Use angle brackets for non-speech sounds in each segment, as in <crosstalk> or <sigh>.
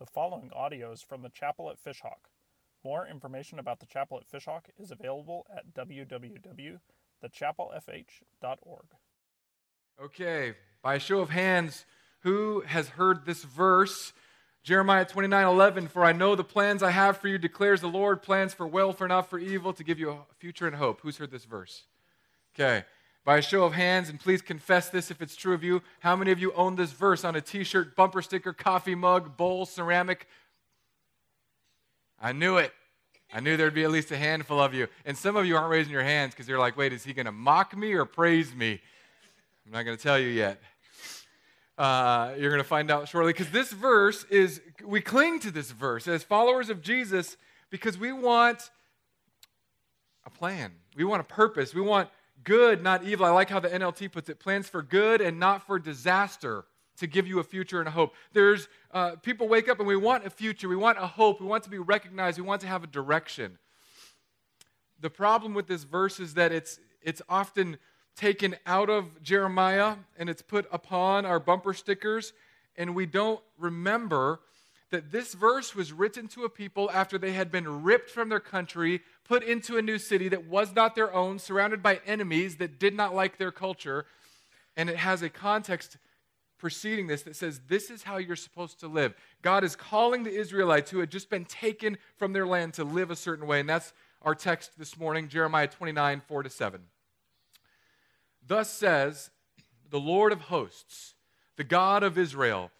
The following audio is from the chapel at Fishhawk. More information about the chapel at Fishhawk is available at www.thechapelfh.org. Okay, by a show of hands, who has heard this verse? Jeremiah 29 11, for I know the plans I have for you, declares the Lord, plans for welfare, not for evil, to give you a future and hope. Who's heard this verse? Okay, by a show of hands, and please confess this if it's true of you. How many of you own this verse on a t shirt, bumper sticker, coffee mug, bowl, ceramic? I knew it. I knew there'd be at least a handful of you. And some of you aren't raising your hands because you're like, wait, is he going to mock me or praise me? I'm not going to tell you yet. Uh, you're going to find out shortly because this verse is, we cling to this verse as followers of Jesus because we want a plan. We want a purpose. We want good, not evil. I like how the NLT puts it plans for good and not for disaster to give you a future and a hope. There's uh, people wake up and we want a future, we want a hope, we want to be recognized, we want to have a direction. The problem with this verse is that it's it's often taken out of Jeremiah and it's put upon our bumper stickers, and we don't remember that this verse was written to a people after they had been ripped from their country, put into a new city that was not their own, surrounded by enemies that did not like their culture. And it has a context preceding this that says, This is how you're supposed to live. God is calling the Israelites who had just been taken from their land to live a certain way. And that's our text this morning, Jeremiah 29, 4 to 7. Thus says the Lord of hosts, the God of Israel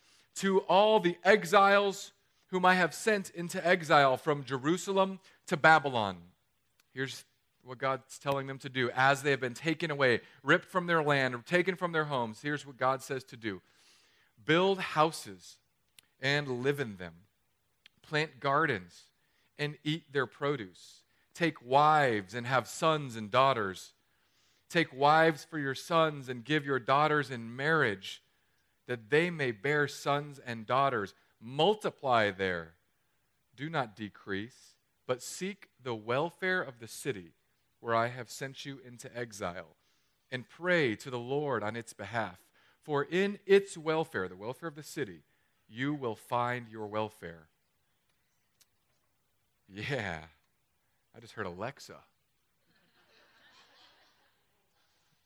to all the exiles whom I have sent into exile from Jerusalem to Babylon. Here's what God's telling them to do as they have been taken away, ripped from their land, taken from their homes. Here's what God says to do build houses and live in them, plant gardens and eat their produce, take wives and have sons and daughters. Take wives for your sons and give your daughters in marriage that they may bear sons and daughters. Multiply there. Do not decrease, but seek the welfare of the city where I have sent you into exile, and pray to the Lord on its behalf. For in its welfare, the welfare of the city, you will find your welfare. Yeah, I just heard Alexa.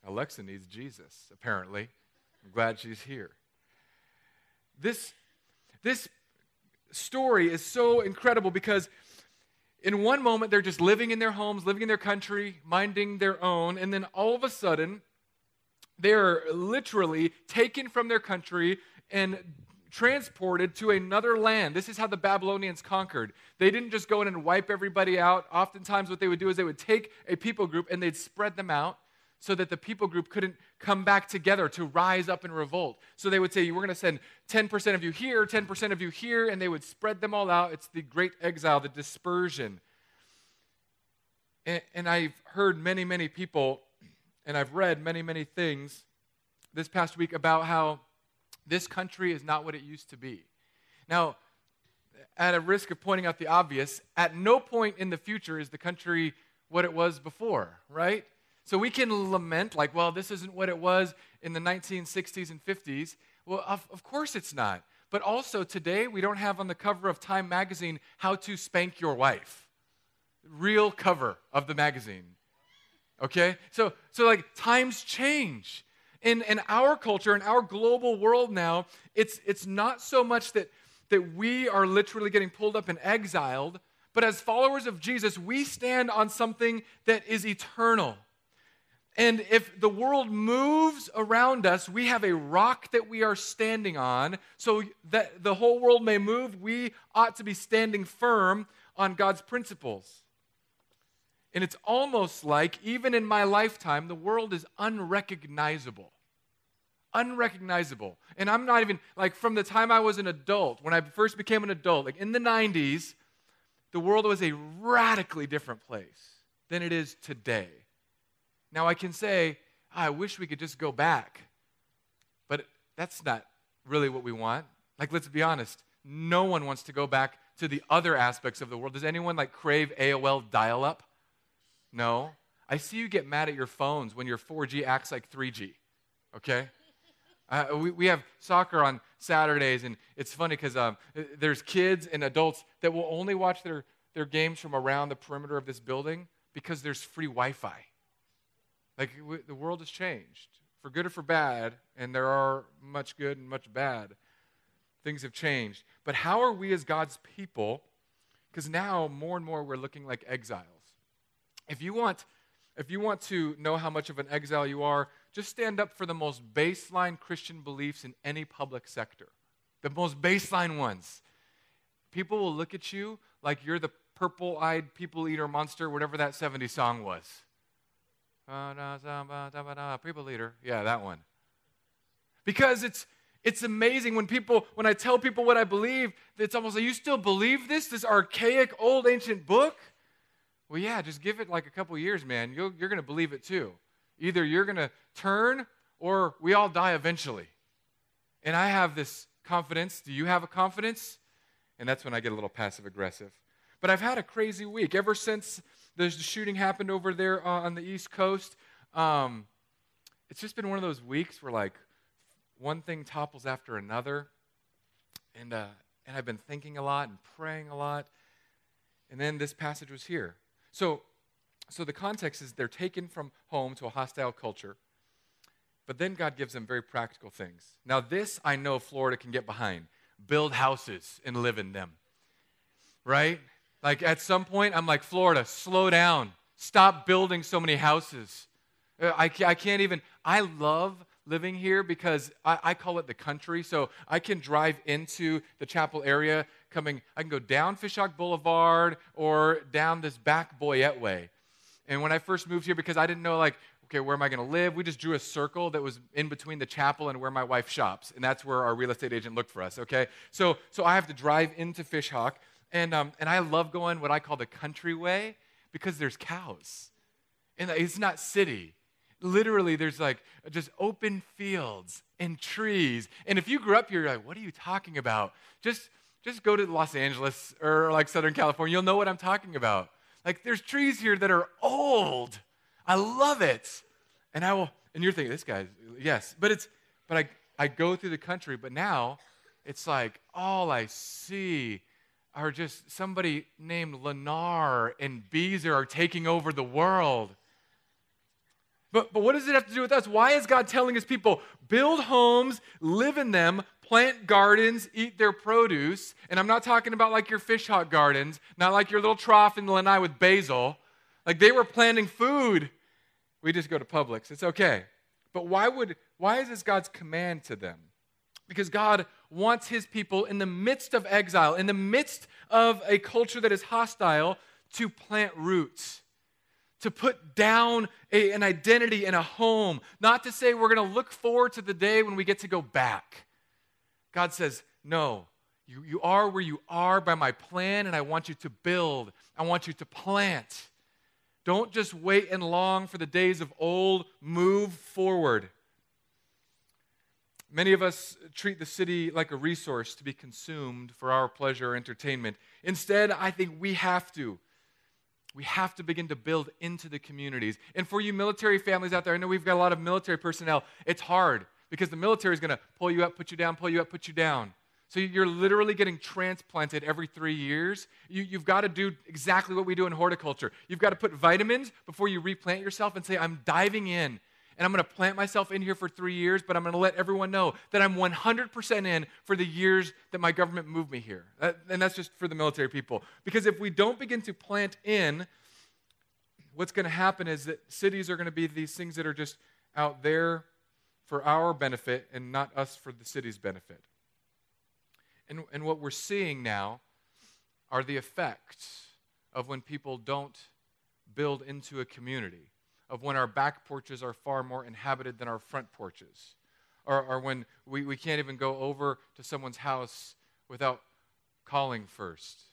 Alexa needs Jesus, apparently. I'm glad she's here. This, this story is so incredible because in one moment they're just living in their homes, living in their country, minding their own, and then all of a sudden they're literally taken from their country and transported to another land. This is how the Babylonians conquered. They didn't just go in and wipe everybody out. Oftentimes, what they would do is they would take a people group and they'd spread them out so that the people group couldn't come back together to rise up and revolt. So they would say, We're going to send 10% of you here, 10% of you here, and they would spread them all out. It's the great exile, the dispersion. And, and I've heard many, many people, and I've read many, many things this past week about how this country is not what it used to be. Now, at a risk of pointing out the obvious, at no point in the future is the country what it was before, right? So we can lament, like, well, this isn't what it was in the 1960s and 50s. Well, of, of course it's not. But also today, we don't have on the cover of Time magazine how to spank your wife. Real cover of the magazine. Okay? So, so like, times change. In, in our culture, in our global world now, it's, it's not so much that, that we are literally getting pulled up and exiled, but as followers of Jesus, we stand on something that is eternal and if the world moves around us, we have a rock that we are standing on. So that the whole world may move, we ought to be standing firm on God's principles. And it's almost like, even in my lifetime, the world is unrecognizable. Unrecognizable. And I'm not even, like, from the time I was an adult, when I first became an adult, like in the 90s, the world was a radically different place than it is today. Now, I can say, oh, I wish we could just go back. But that's not really what we want. Like, let's be honest. No one wants to go back to the other aspects of the world. Does anyone like crave AOL dial up? No. I see you get mad at your phones when your 4G acts like 3G. Okay? Uh, we, we have soccer on Saturdays, and it's funny because um, there's kids and adults that will only watch their, their games from around the perimeter of this building because there's free Wi Fi. Like the world has changed for good or for bad, and there are much good and much bad. Things have changed. But how are we as God's people? Because now more and more we're looking like exiles. If you want, if you want to know how much of an exile you are, just stand up for the most baseline Christian beliefs in any public sector. The most baseline ones. People will look at you like you're the purple eyed people eater monster, whatever that 70 song was. People eater. Yeah, that one. Because it's it's amazing when people when I tell people what I believe, it's almost like you still believe this, this archaic old ancient book? Well, yeah, just give it like a couple years, man. you you're going to believe it too. Either you're going to turn or we all die eventually. And I have this confidence. Do you have a confidence? And that's when I get a little passive aggressive. But I've had a crazy week. Ever since the shooting happened over there uh, on the East Coast, um, it's just been one of those weeks where, like, one thing topples after another. And, uh, and I've been thinking a lot and praying a lot. And then this passage was here. So, so the context is they're taken from home to a hostile culture. But then God gives them very practical things. Now, this I know Florida can get behind build houses and live in them. Right? Like at some point, I'm like, Florida, slow down. Stop building so many houses. Uh, I, I can't even, I love living here because I, I, call it the country. So I can drive into the chapel area coming, I can go down Fishhawk Boulevard or down this back Boyette Way. And when I first moved here, because I didn't know, like, okay, where am I going to live? We just drew a circle that was in between the chapel and where my wife shops. And that's where our real estate agent looked for us, okay? So, so I have to drive into Fishhawk. And, um, and I love going what I call the country way because there's cows. And it's not city. Literally, there's like just open fields and trees. And if you grew up here, you're like, what are you talking about? Just, just go to Los Angeles or like Southern California. You'll know what I'm talking about. Like there's trees here that are old. I love it. And I will, and you're thinking, this guy, yes. But it's, but I, I go through the country, but now it's like all I see are just somebody named Lennar and Beazer are taking over the world. But, but what does it have to do with us? Why is God telling his people, build homes, live in them, plant gardens, eat their produce. And I'm not talking about like your Fishhawk gardens, not like your little trough in Lanai with basil. Like they were planting food. We just go to Publix. It's okay. But why would why is this God's command to them? Because God wants his people in the midst of exile, in the midst of a culture that is hostile, to plant roots to put down a, an identity and a home, not to say we're going to look forward to the day when we get to go back. God says, No, you, you are where you are by my plan, and I want you to build. I want you to plant. Don't just wait and long for the days of old. Move forward. Many of us treat the city like a resource to be consumed for our pleasure or entertainment. Instead, I think we have to. We have to begin to build into the communities. And for you military families out there, I know we've got a lot of military personnel. It's hard because the military is going to pull you up, put you down, pull you up, put you down. So you're literally getting transplanted every three years. You, have got to do exactly what we do in horticulture. You've got to put vitamins before you replant yourself and say, I'm diving in and I'm going to plant myself in here for three years, but I'm going to let everyone know that I'm 100% in for the years that my government moved me here. and that's just for the military people. Because if we don't begin to plant in, what's going to happen is that cities are going to be these things that are just out there for our benefit and not us for the city's benefit. And, and what we're seeing now are the effects of when people don't build into a community, of when our back porches are far more inhabited than our front porches, or, or when we, we can't even go over to someone's house without calling first.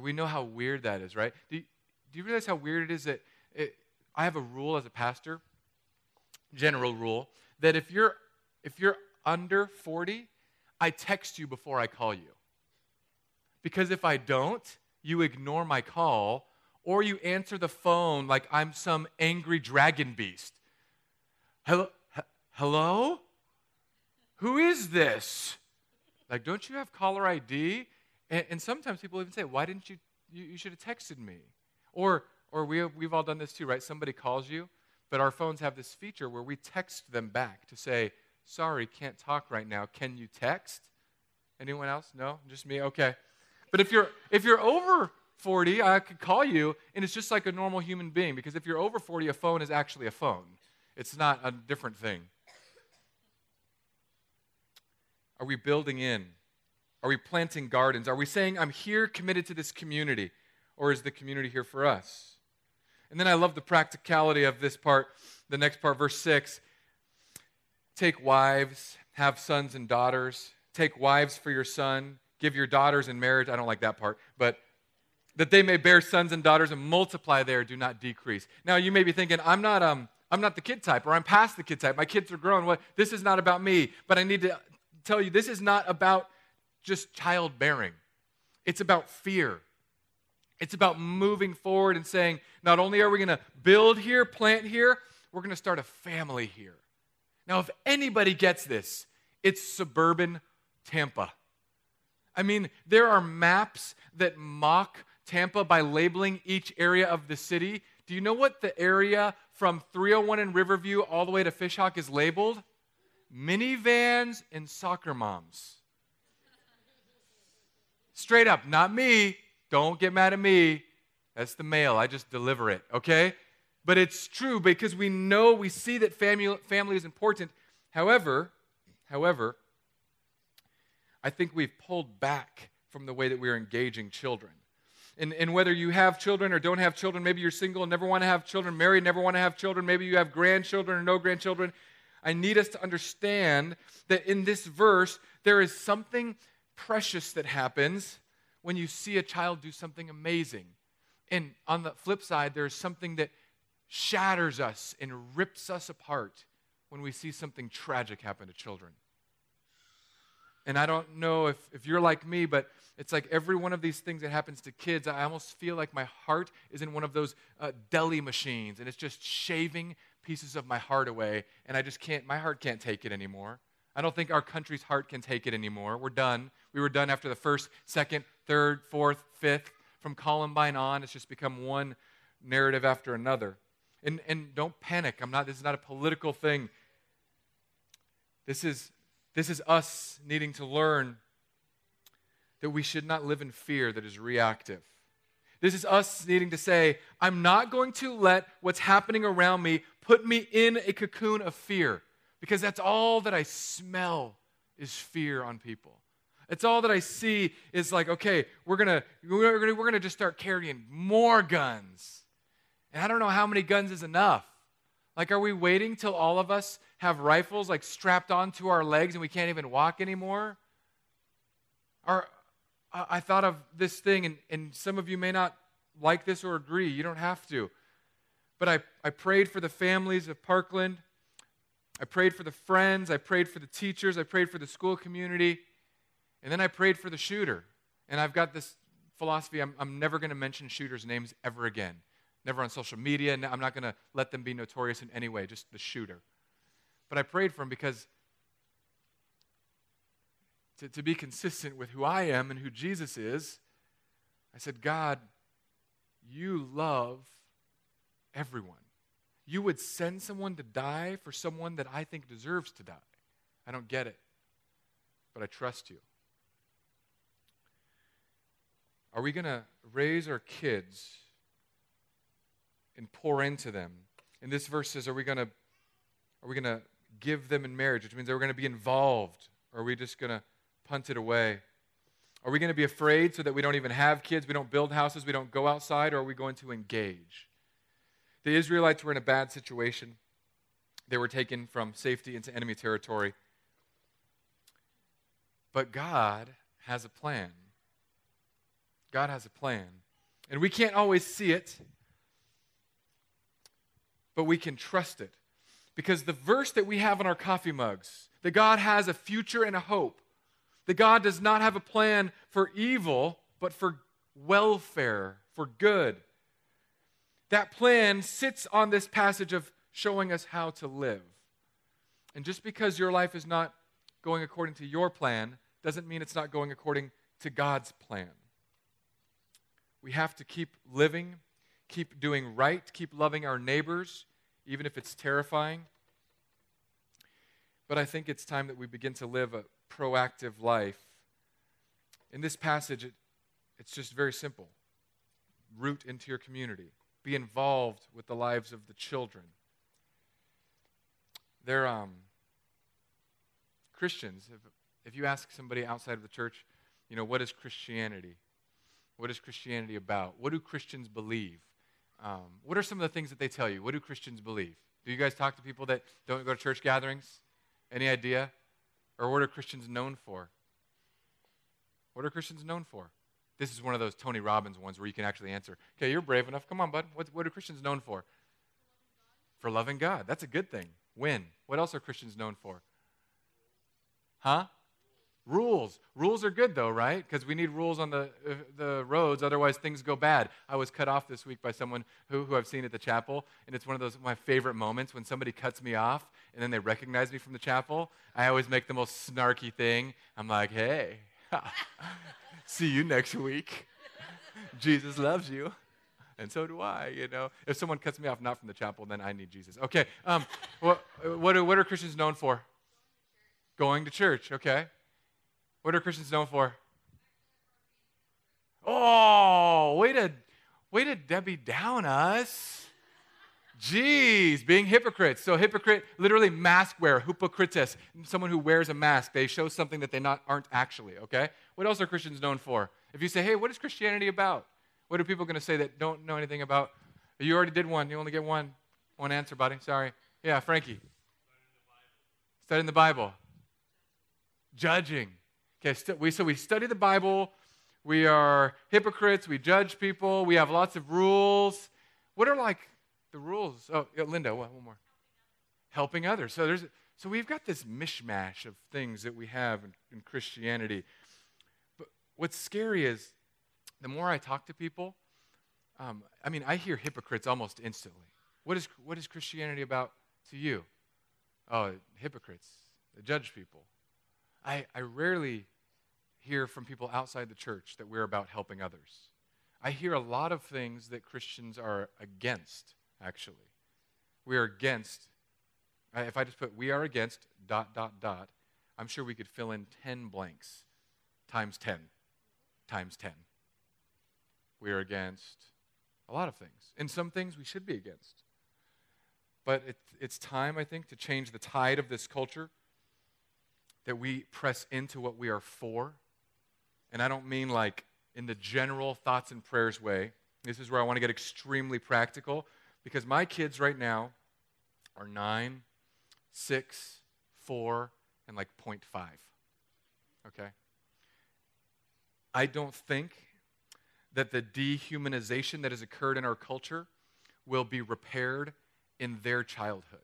we know how weird that is, right? Do you, do you realize how weird it is that it, I have a rule as a pastor, general rule, that if you're if you're under 40, I text you before I call you. Because if I don't, you ignore my call or you answer the phone like I'm some angry dragon beast. Hello? Hello? Who is this? Like, don't you have caller ID? And, and sometimes people even say, Why didn't you? You, you should have texted me. Or, or we, we've all done this too, right? Somebody calls you, but our phones have this feature where we text them back to say, Sorry, can't talk right now. Can you text? Anyone else? No? Just me? Okay. But if you're if you're over 40, I could call you and it's just like a normal human being because if you're over 40, a phone is actually a phone. It's not a different thing. Are we building in? Are we planting gardens? Are we saying, I'm here committed to this community? Or is the community here for us? And then I love the practicality of this part, the next part, verse 6. Take wives, have sons and daughters. Take wives for your son. Give your daughters in marriage. I don't like that part, but that they may bear sons and daughters and multiply there, do not decrease. Now you may be thinking, I'm not um I'm not the kid type, or I'm past the kid type. My kids are grown. What this is not about me. But I need to tell you, this is not about just childbearing. It's about fear. It's about moving forward and saying, not only are we going to build here, plant here, we're going to start a family here. Now, if anybody gets this, it's suburban Tampa. I mean, there are maps that mock Tampa by labeling each area of the city. Do you know what the area from 301 in Riverview all the way to Fishhawk is labeled? Minivans and soccer moms. Straight up, not me. Don't get mad at me. That's the mail. I just deliver it, okay? But it's true because we know, we see that family, family is important. However, however, I think we've pulled back from the way that we're engaging children. And, and whether you have children or don't have children, maybe you're single and never want to have children, married, never want to have children, maybe you have grandchildren or no grandchildren. I need us to understand that in this verse, there is something precious that happens when you see a child do something amazing. And on the flip side, there's something that shatters us and rips us apart when we see something tragic happen to children. And I don't know if, if you're like me, but it's like every one of these things that happens to kids, I almost feel like my heart is in one of those uh, deli machines and it's just shaving pieces of my heart away. And I just can't, my heart can't take it anymore. I don't think our country's heart can take it anymore. We're done. We were done after the first, second, third, fourth, fifth. From Columbine on, it's just become one narrative after another. And, and don't panic. I'm not, this is not a political thing. This is this is us needing to learn that we should not live in fear that is reactive. This is us needing to say, I'm not going to let what's happening around me put me in a cocoon of fear because that's all that I smell is fear on people. It's all that I see is like, okay, we're gonna we're gonna we're gonna just start carrying more guns. And I don't know how many guns is enough. Like, are we waiting till all of us have rifles like strapped onto our legs and we can't even walk anymore? Or I thought of this thing, and, and some of you may not like this or agree. You don't have to. But I, I prayed for the families of Parkland. I prayed for the friends. I prayed for the teachers. I prayed for the school community. And then I prayed for the shooter. And I've got this philosophy I'm, I'm never going to mention shooters' names ever again. Never on social media. I'm not going to let them be notorious in any way, just the shooter. But I prayed for him because to, to be consistent with who I am and who Jesus is, I said, God, you love everyone. You would send someone to die for someone that I think deserves to die. I don't get it, but I trust you. Are we going to raise our kids and pour into them? And this verse says, are we going to are we going to give them in marriage, which means they're going to be involved? Or are we just going to punt it away? Are we going to be afraid so that we don't even have kids, we don't build houses, we don't go outside, or are we going to engage? The Israelites were in a bad situation. They were taken from safety into enemy territory. But God has a plan. God has a plan. And we can't always see it, but we can trust it. Because the verse that we have on our coffee mugs, that God has a future and a hope, that God does not have a plan for evil, but for welfare, for good. That plan sits on this passage of showing us how to live. And just because your life is not going according to your plan doesn't mean it's not going according to God's plan. We have to keep living, keep doing right, keep loving our neighbors, even if it's terrifying. But I think it's time that we begin to live a proactive life. In this passage, it, it's just very simple root into your community, be involved with the lives of the children. They're um, Christians. If, if you ask somebody outside of the church, you know, what is Christianity? What is Christianity about? What do Christians believe? Um, what are some of the things that they tell you? What do Christians believe? Do you guys talk to people that don't go to church gatherings? Any idea? Or what are Christians known for? What are Christians known for? This is one of those Tony Robbins ones where you can actually answer. Okay, you're brave enough. Come on, bud. What, what are Christians known for? For loving God. That's a good thing. When? What else are Christians known for? Huh? Rules. Rules are good, though, right? Because we need rules on the, uh, the roads, otherwise things go bad. I was cut off this week by someone who, who I've seen at the chapel, and it's one of those my favorite moments when somebody cuts me off and then they recognize me from the chapel. I always make the most snarky thing. I'm like, hey, <laughs> see you next week. Jesus loves you. And so do I, you know. If someone cuts me off not from the chapel, then I need Jesus. Okay, um, <laughs> what, what, are, what are Christians known for? Going to church, okay. What are Christians known for? Oh, way to, way to Debbie down us. Jeez, being hypocrites. So hypocrite, literally mask wearer, hypocrites, someone who wears a mask. They show something that they not aren't actually. Okay. What else are Christians known for? If you say, "Hey, what is Christianity about?" What are people going to say that don't know anything about? You already did one. You only get one, one answer, buddy. Sorry. Yeah, Frankie. Studying the Bible. Judging. Okay, st- we, so we study the Bible. We are hypocrites. We judge people. We have lots of rules. What are like the rules? Oh, Linda, one more. Helping others. So there's so we've got this mishmash of things that we have in, in Christianity. But what's scary is the more I talk to people, um, I mean, I hear hypocrites almost instantly. What is, what is Christianity about to you? Oh, hypocrites. Judge people. I, I rarely hear from people outside the church that we're about helping others. I hear a lot of things that Christians are against, actually. We are against, if I just put we are against dot, dot, dot, I'm sure we could fill in 10 blanks times 10 times 10. We are against a lot of things. And some things we should be against. But it, it's time, I think, to change the tide of this culture, that we press into what we are for and I don't mean like in the general thoughts and prayers way. This is where I want to get extremely practical because my kids right now are nine, six, four, and like 0.5. Okay? I don't think that the dehumanization that has occurred in our culture will be repaired in their childhood.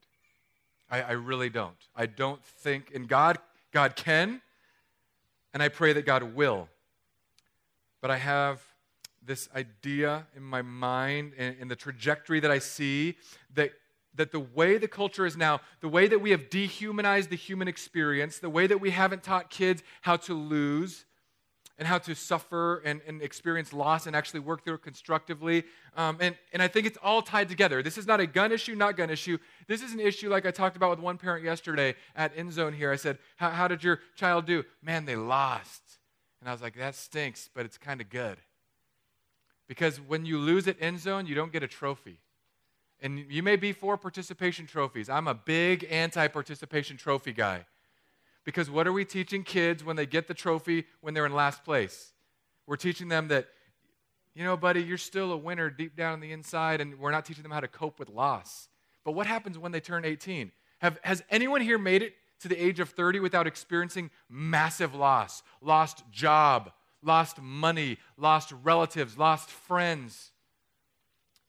I, I really don't. I don't think, and God, God can, and I pray that God will but I have this idea in my mind and, the trajectory that I see that that the way the culture is now, the way that we have dehumanized the human experience, the way that we haven't taught kids how to lose and how to suffer and, and experience loss and actually work through it constructively. Um, and, and I think it's all tied together. This is not a gun issue, not gun issue. This is an issue like I talked about with one parent yesterday at InZone here. I said, How did your child do? Man, they lost. And I was like, that stinks, but it's kind of good. Because when you lose at end zone, you don't get a trophy. And you may be for participation trophies. I'm a big anti participation trophy guy. Because what are we teaching kids when they get the trophy when they're in last place? We're teaching them that, you know, buddy, you're still a winner deep down on the inside, and we're not teaching them how to cope with loss. But what happens when they turn 18? Have, has anyone here made it to the age of 30 without experiencing massive loss lost job, lost money, lost relatives, lost friends.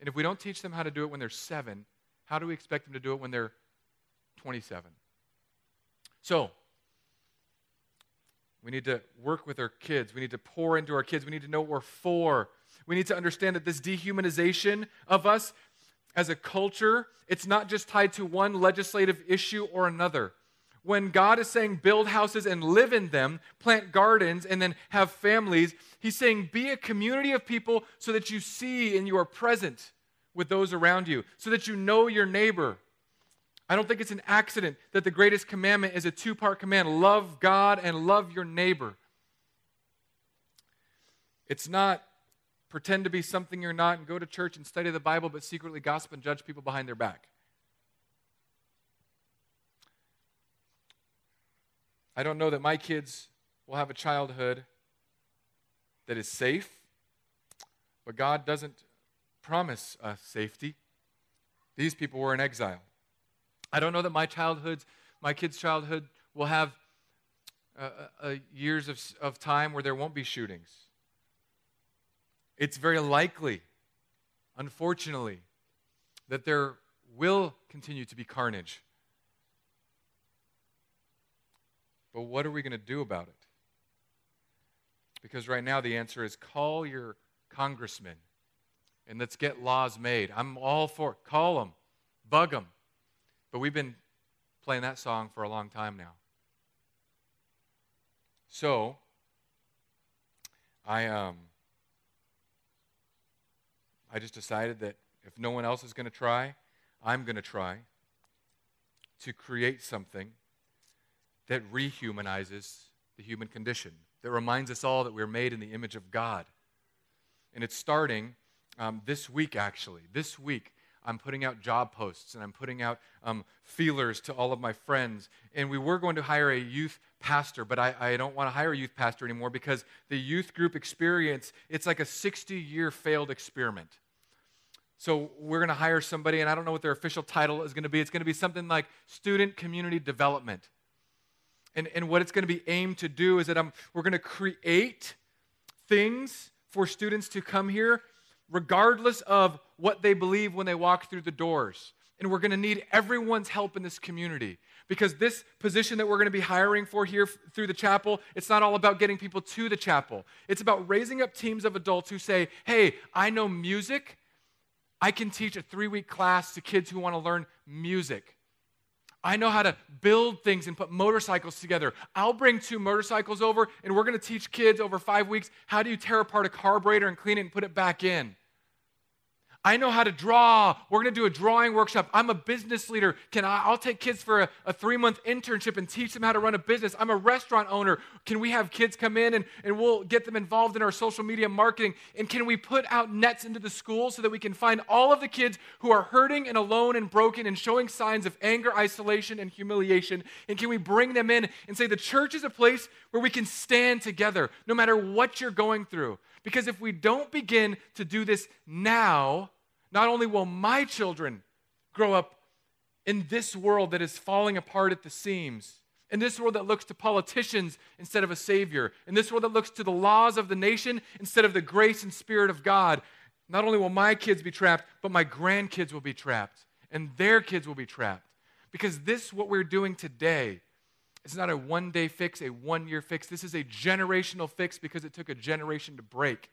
And if we don't teach them how to do it when they're seven, how do we expect them to do it when they're 27? So, we need to work with our kids. We need to pour into our kids. We need to know what we're for. We need to understand that this dehumanization of us as a culture, it's not just tied to one legislative issue or another. When God is saying build houses and live in them, plant gardens, and then have families, He's saying be a community of people so that you see and you are present with those around you, so that you know your neighbor. I don't think it's an accident that the greatest commandment is a two part command love God and love your neighbor. It's not pretend to be something you're not and go to church and study the Bible, but secretly gossip and judge people behind their back. I don't know that my kids will have a childhood that is safe, but God doesn't promise us safety. These people were in exile. I don't know that my childhood, my kids' childhood, will have uh, uh, years of, of time where there won't be shootings. It's very likely, unfortunately, that there will continue to be carnage. But what are we going to do about it? Because right now the answer is call your congressman and let's get laws made. I'm all for it. Call them, bug them. But we've been playing that song for a long time now. So, I um, I just decided that if no one else is going to try, I'm going to try to create something that rehumanizes the human condition, that reminds us all that we're made in the image of God. And it's starting um, this week, actually. This week, I'm putting out job posts and I'm putting out um, feelers to all of my friends. And we were going to hire a youth pastor, but I, I don't want to hire a youth pastor anymore because the youth group experience, it's like a 60 year failed experiment. So we're going to hire somebody, and I don't know what their official title is going to be. It's going to be something like student community development. And, and what it's going to be aimed to do is that I'm, we're going to create things for students to come here regardless of what they believe when they walk through the doors. And we're going to need everyone's help in this community because this position that we're going to be hiring for here through the chapel, it's not all about getting people to the chapel. It's about raising up teams of adults who say, hey, I know music. I can teach a three week class to kids who want to learn music. I know how to build things and put motorcycles together. I'll bring two motorcycles over and we're going to teach kids over five weeks how do you tear apart a carburetor and clean it and put it back in. I know how to draw. We're going to do a drawing workshop. I'm a business leader. Can I, I'll take kids for a, a three month internship and teach them how to run a business. I'm a restaurant owner. Can we have kids come in and, and we'll get them involved in our social media marketing? And can we put out nets into the school so that we can find all of the kids who are hurting and alone and broken and showing signs of anger, isolation, and humiliation? And can we bring them in and say the church is a place where we can stand together no matter what you're going through? Because if we don't begin to do this now, not only will my children grow up in this world that is falling apart at the seams, in this world that looks to politicians instead of a Savior, in this world that looks to the laws of the nation instead of the grace and Spirit of God, not only will my kids be trapped, but my grandkids will be trapped, and their kids will be trapped. Because this, what we're doing today, is not a one day fix, a one year fix. This is a generational fix because it took a generation to break.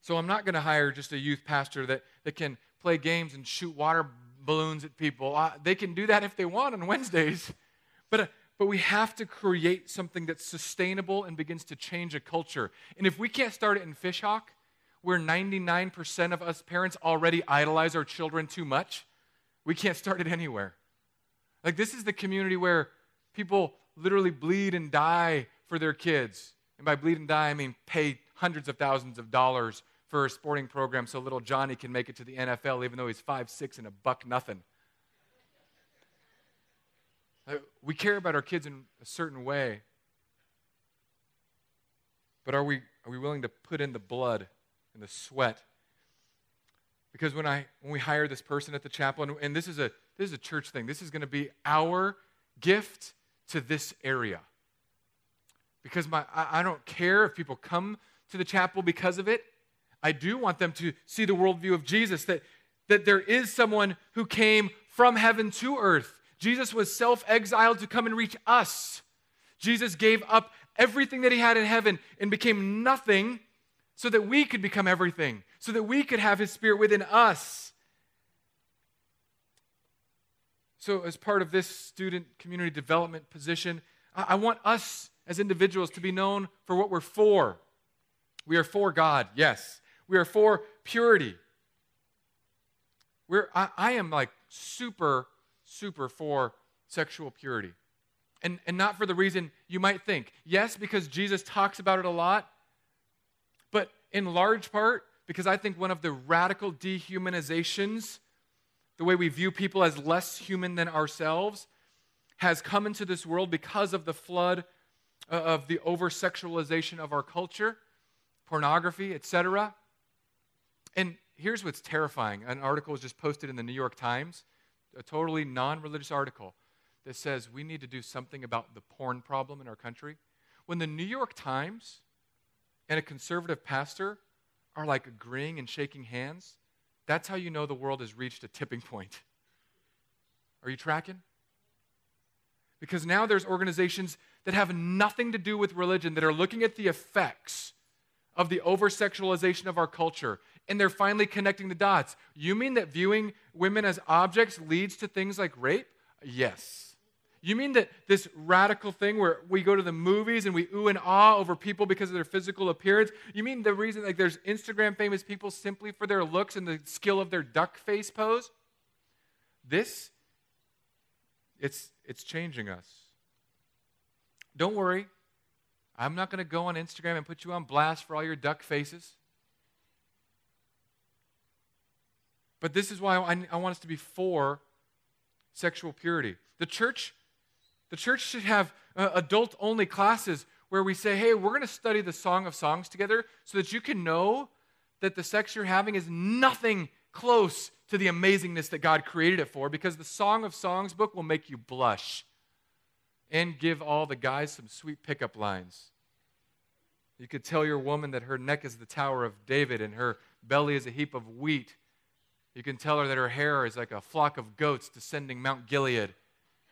So I'm not going to hire just a youth pastor that, that can play games and shoot water balloons at people. Uh, they can do that if they want on Wednesdays. <laughs> But, uh, but we have to create something that's sustainable and begins to change a culture. And if we can't start it in Fishhawk, where 99% of us parents already idolize our children too much, we can't start it anywhere. Like, this is the community where people literally bleed and die for their kids. And by bleed and die, I mean pay hundreds of thousands of dollars for a sporting program so little Johnny can make it to the NFL, even though he's five six and a buck nothing. Uh, we care about our kids in a certain way. But are we, are we willing to put in the blood and the sweat? Because when, I, when we hire this person at the chapel, and, and this, is a, this is a church thing, this is going to be our gift to this area. Because my, I, I don't care if people come to the chapel because of it. I do want them to see the worldview of Jesus that, that there is someone who came from heaven to earth. Jesus was self exiled to come and reach us. Jesus gave up everything that he had in heaven and became nothing so that we could become everything, so that we could have his spirit within us. So, as part of this student community development position, I, want us as individuals to be known for what we're for. We are for God, yes. We are for purity. We're, I, I am like super, super for sexual purity. And, and not for the reason you might think. Yes, because Jesus talks about it a lot, but in large part because I think one of the radical dehumanizations, the way we view people as less human than ourselves, has come into this world because of the flood uh, of the over sexualization of our culture, pornography, etc. And here's what's terrifying an article was just posted in the New York Times, a totally non religious article that says we need to do something about the porn problem in our country. When the New York Times and a conservative pastor are like agreeing and shaking hands, that's how you know the world has reached a tipping point. Are you tracking? Because now there's organizations that have nothing to do with religion that are looking at the effects of the over sexualization of our culture and they're finally connecting the dots. You mean that viewing women as objects leads to things like rape? Yes. You mean that this radical thing where we go to the movies and we ooh and ah over people because of their physical appearance? You mean the reason like there's Instagram famous people simply for their looks and the skill of their duck face pose? This it's it's changing us. Don't worry. I'm not going to go on Instagram and put you on blast for all your duck faces. But this is why I, I want us to be for sexual purity. The church the church should have uh, adult only classes where we say, hey, we're going to study the Song of Songs together so that you can know that the sex you're having is nothing close to the amazingness that God created it for because the Song of Songs book will make you blush and give all the guys some sweet pickup lines. You could tell your woman that her neck is the Tower of David and her belly is a heap of wheat. You can tell her that her hair is like a flock of goats descending Mount Gilead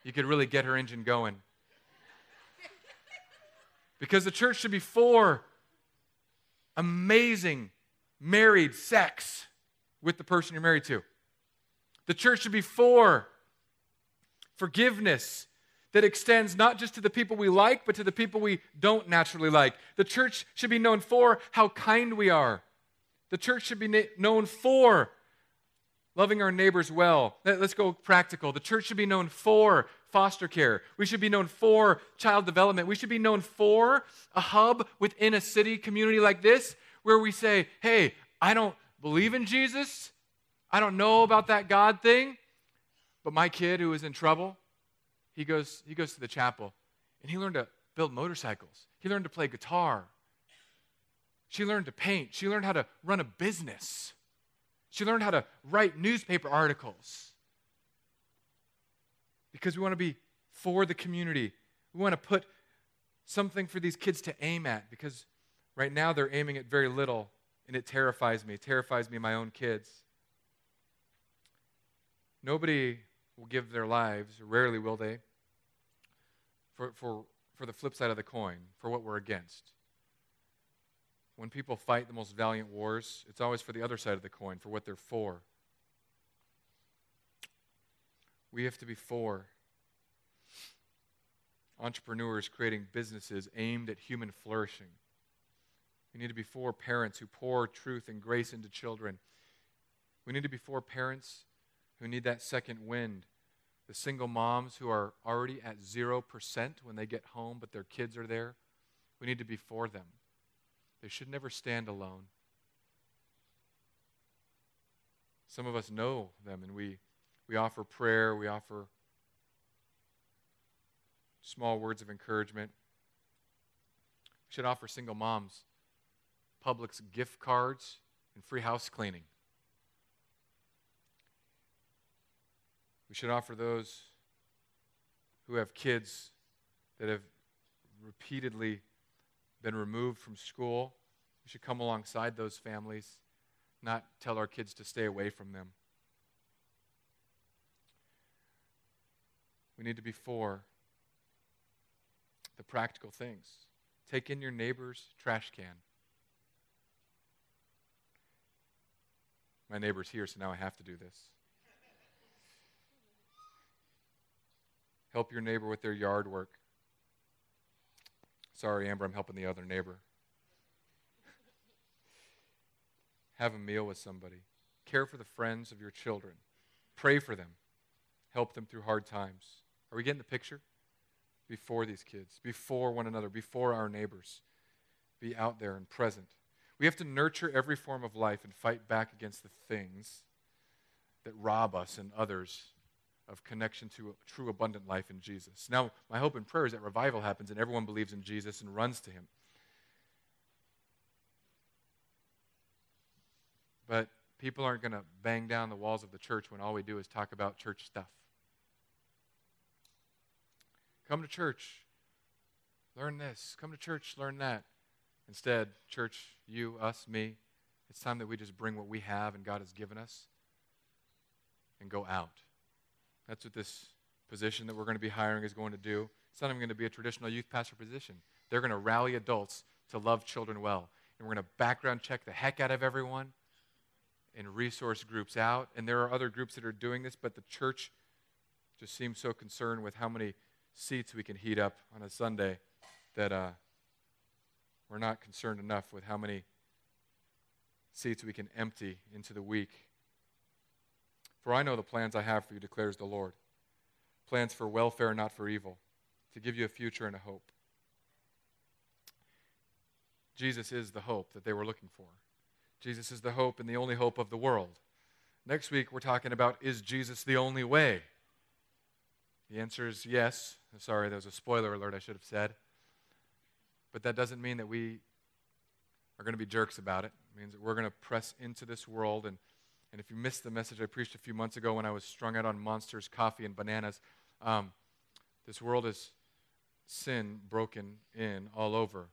you could really get her engine going. Because the church should be for amazing married sex with the person you're married to. The church should be for forgiveness that extends not just to the people we like, but to the people we don't naturally like. The church should be known for how kind we are. The church should be known for loving our neighbors well. Let's go practical. The church should be known for foster care. We should be known for child development. We should be known for a hub within a city community like this where we say, hey, I don't believe in Jesus. I don't know about that God thing. But my kid who is in trouble, he goes, he goes to the chapel and he learned to build motorcycles. He learned to play guitar. She learned to paint. She learned how to run a business. She learned how to write newspaper articles. Because we want to be for the community. We want to put something for these kids to aim at because right now they're aiming at very little and it terrifies me. It terrifies me, my own kids. Nobody will give their lives, rarely will they, for, for, for the flip side of the coin, for what we're against. When people fight the most valiant wars, it's always for the other side of the coin, for what they're for. We have to be for entrepreneurs creating businesses aimed at human flourishing. We need to be for parents who pour truth and grace into children. We need to be for parents who need that second wind. The single moms who are already at 0% when they get home, but their kids are there. We need to be for them. They should never stand alone. Some of us know them and we, we offer prayer, we offer small words of encouragement. We should offer single moms Publix gift cards and free house cleaning. We should offer those who have kids that have repeatedly been removed from school. We should come alongside those families, not tell our kids to stay away from them. We need to be for the practical things. Take in your neighbor's trash can. My neighbor's here, so now I have to do this. Help your neighbor with their yard work. Sorry, Amber, I'm helping the other neighbor. Have a meal with somebody. Care for the friends of your children. Pray for them. Help them through hard times. Are we getting the picture? Before these kids, before one another, before our neighbors. Be out there and present. We have to nurture every form of life and fight back against the things that rob us and others of connection to a true abundant life in Jesus. Now, my hope and prayer is that revival happens and everyone believes in Jesus and runs to him. But people aren't going to bang down the walls of the church when all we do is talk about church stuff. Come to church, learn this. Come to church, learn that. Instead, church, you, us, me, it's time that we just bring what we have and God has given us and go out. That's what this position that we're going to be hiring is going to do. It's not even going to be a traditional youth pastor position. They're going to rally adults to love children well. And we're going to background check the heck out of everyone and resource groups out. And there are other groups that are doing this, but the church just seems so concerned with how many seats we can heat up on a Sunday that uh, we're not concerned enough with how many seats we can empty into the week. For I know the plans I have for you, declares the Lord plans for welfare, not for evil, to give you a future and a hope. Jesus is the hope that they were looking for. Jesus is the hope and the only hope of the world. Next week, we're talking about is Jesus the only way? The answer is yes. Sorry, there was a spoiler alert I should have said. But that doesn't mean that we are going to be jerks about it. It means that we're going to press into this world. And, and if you missed the message I preached a few months ago when I was strung out on monsters, coffee, and bananas, um, this world is sin broken in all over.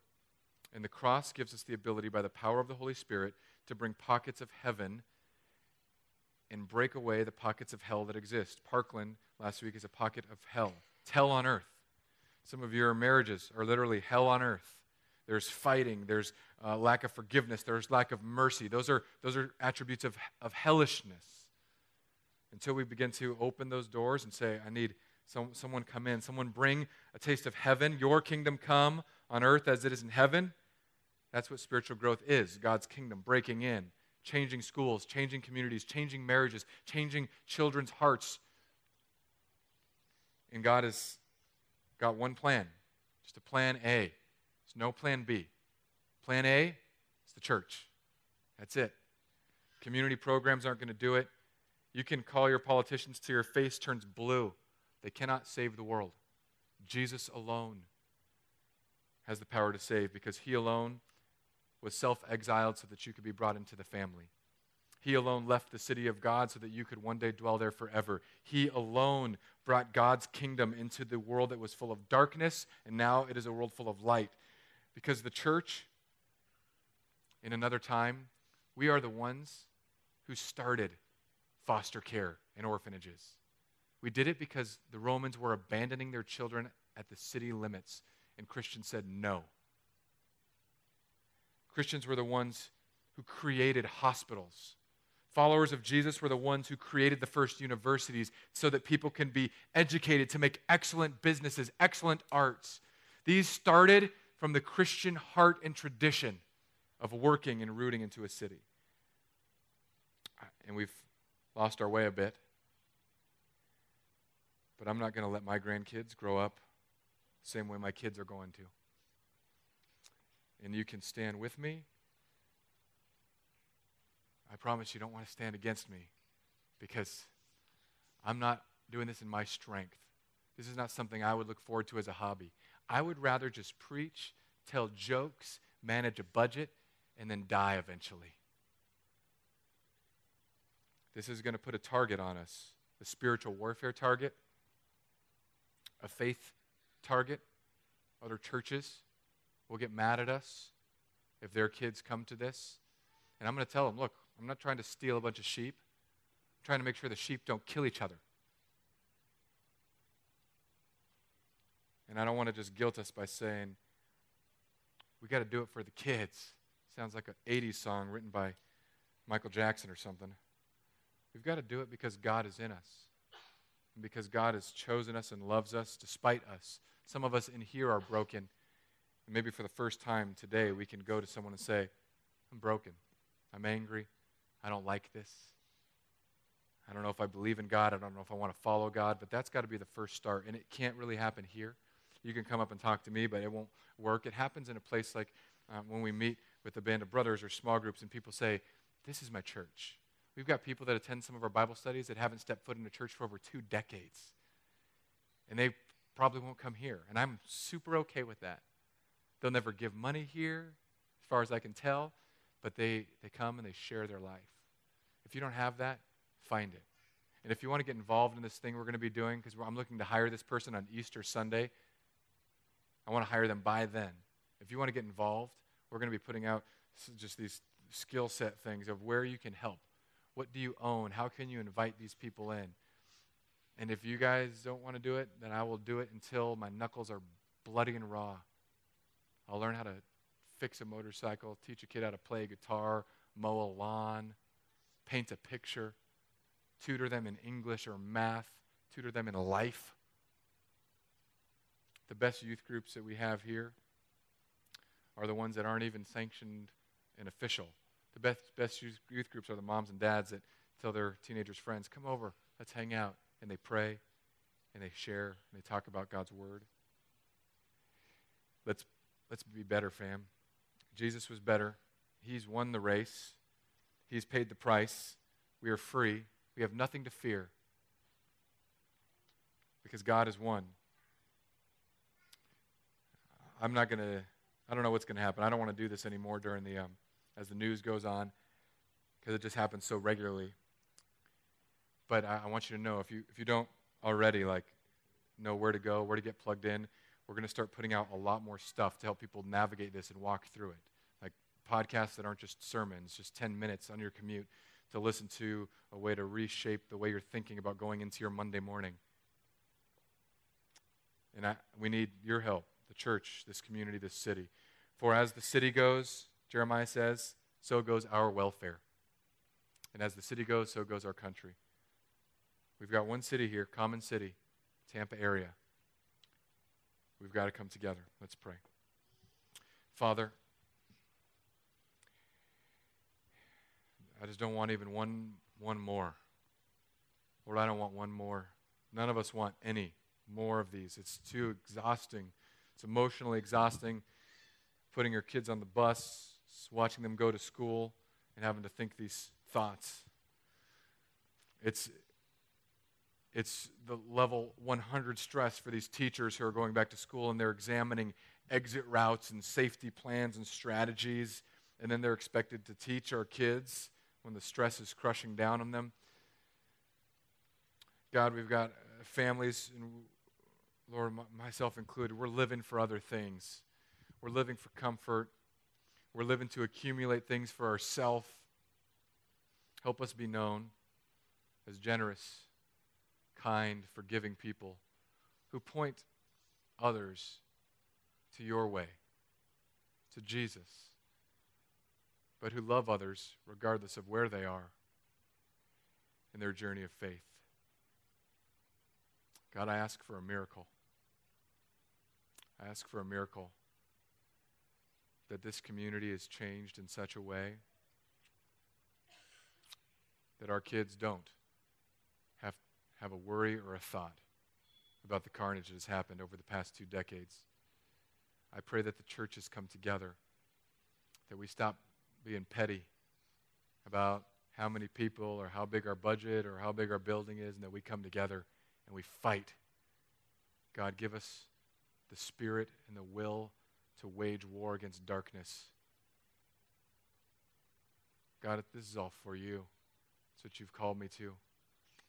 And the cross gives us the ability, by the power of the Holy Spirit, to bring pockets of heaven and break away the pockets of hell that exist. Parkland last week is a pocket of hell. Hell on earth. Some of your marriages are literally hell on earth. There's fighting, there's uh, lack of forgiveness, there's lack of mercy. Those are, those are attributes of, of hellishness. Until we begin to open those doors and say, I need some, someone come in, someone bring a taste of heaven, your kingdom come on earth as it is in heaven. That's what spiritual growth is God's kingdom breaking in, changing schools, changing communities, changing marriages, changing children's hearts. And God has got one plan, just a plan A. There's no plan B. Plan A is the church. That's it. Community programs aren't going to do it. You can call your politicians till your face turns blue. They cannot save the world. Jesus alone has the power to save because he alone was self exiled so that you could be brought into the family. He alone left the city of God so that you could one day dwell there forever. He alone brought God's kingdom into the world that was full of darkness, and now it is a world full of light. Because the church, in another time, we are the ones who started foster care and orphanages. We did it because the Romans were abandoning their children at the city limits, and Christians said no. Christians were the ones who created hospitals. Followers of Jesus were the ones who created the first universities so that people can be educated to make excellent businesses, excellent arts. These started from the Christian heart and tradition of working and rooting into a city. And we've lost our way a bit. But I'm not going to let my grandkids grow up the same way my kids are going to and you can stand with me, I promise you don't want to stand against me because I'm not doing this in my strength. This is not something I would look forward to as a hobby. I would rather just preach, tell jokes, manage a budget, and then die eventually. This is going to put a target on us a spiritual warfare target, a faith target, other churches will get mad at us if their kids come to this. And I'm going to tell them, look, I'm not trying to steal a bunch of sheep. I'm trying to make sure the sheep don't kill each other. And I don't want to just guilt us by saying, we got to do it for the kids. Sounds like an 80s song written by Michael Jackson or something. We've got to do it because God is in us. and because God has chosen us and loves us despite us. Some of us in here are broken. And maybe for the first time today, we can go to someone and say, I'm broken. I'm angry. I don't like this. I don't know if I believe in God. I don't know if I want to follow God, but that's got to be the first start. And it can't really happen here. You can come up and talk to me, but it won't work. It happens in a place like um, when we meet with a band of brothers or small groups and people say, This is my church. We've got people that attend some of our Bible studies that haven't stepped foot in a church for over two decades. And they probably won't come here. And I'm super okay with that. They'll never give money here, as far as I can tell, but they, they come and they share their life. If you don't have that, find it. And if you want to get involved in this thing we're going to be doing, because I'm looking to hire this person on Easter Sunday, I want to hire them by then. If you want to get involved, we're going to be putting out just these skill set things of where you can help. What do you own? How can you invite these people in? And if you guys don't want to do it, then I will do it until my knuckles are bloody and raw. I'll learn how to fix a motorcycle, teach a kid how to play guitar, mow a lawn, paint a picture, tutor them in English or math, tutor them in life. The best youth groups that we have here are the ones that aren't even sanctioned and official. The best, best youth groups are the moms and dads that tell their teenagers' friends, come over, let's hang out. And they pray and they share and they talk about God's word. Let's, let's be better, fam. Jesus was better. He's won the race, He's paid the price. We are free. We have nothing to fear because God has won. I'm not going to, I don't know what's going to happen. I don't want to do this anymore during the, um, as the news goes on because it just happens so regularly. But I, I, want you to know if you, if you don't already, like, know where to go, where to get plugged in, we're going to start putting out a lot more stuff to help people navigate this and walk through it. Like podcasts that aren't just sermons, just 10 minutes on your commute to listen to a way to reshape the way you're thinking about going into your Monday morning. And I, we need your help, the church, this community, this city. For as the city goes, Jeremiah says, so goes our welfare. And as the city goes, so goes our country. We've got one city here, common city, Tampa area. We've got to come together. Let's pray. Father, I just don't want even one, one more. Lord, I don't want one more. None of us want any more of these. It's too exhausting. It's emotionally exhausting putting your kids on the bus, watching them go to school, and having to think these thoughts. It's, it's the level 100 stress for these teachers who are going back to school and they're examining exit routes and safety plans and strategies, and then they're expected to teach our kids when the stress is crushing down on them. God, we've got families, and Lord, myself included, we're living for other things. We're living for comfort. We're living to accumulate things for ourselves. Help us be known as generous, kind, forgiving people who point others to your way, to Jesus but who love others regardless of where they are in their journey of faith. God, I ask for a miracle. I ask for a miracle that this community is changed in such a way that our kids don't have, have a worry or a thought about the carnage that has happened over the past two decades. I pray that the churches come together, that we stop being petty about how many people or how big our budget or how big our building is, and that we come together and we fight. God, give us the spirit and the will to wage war against darkness. God, this is all for you. It's what you've called me to.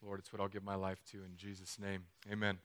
Lord, it's what I'll give my life to in Jesus' name. Amen.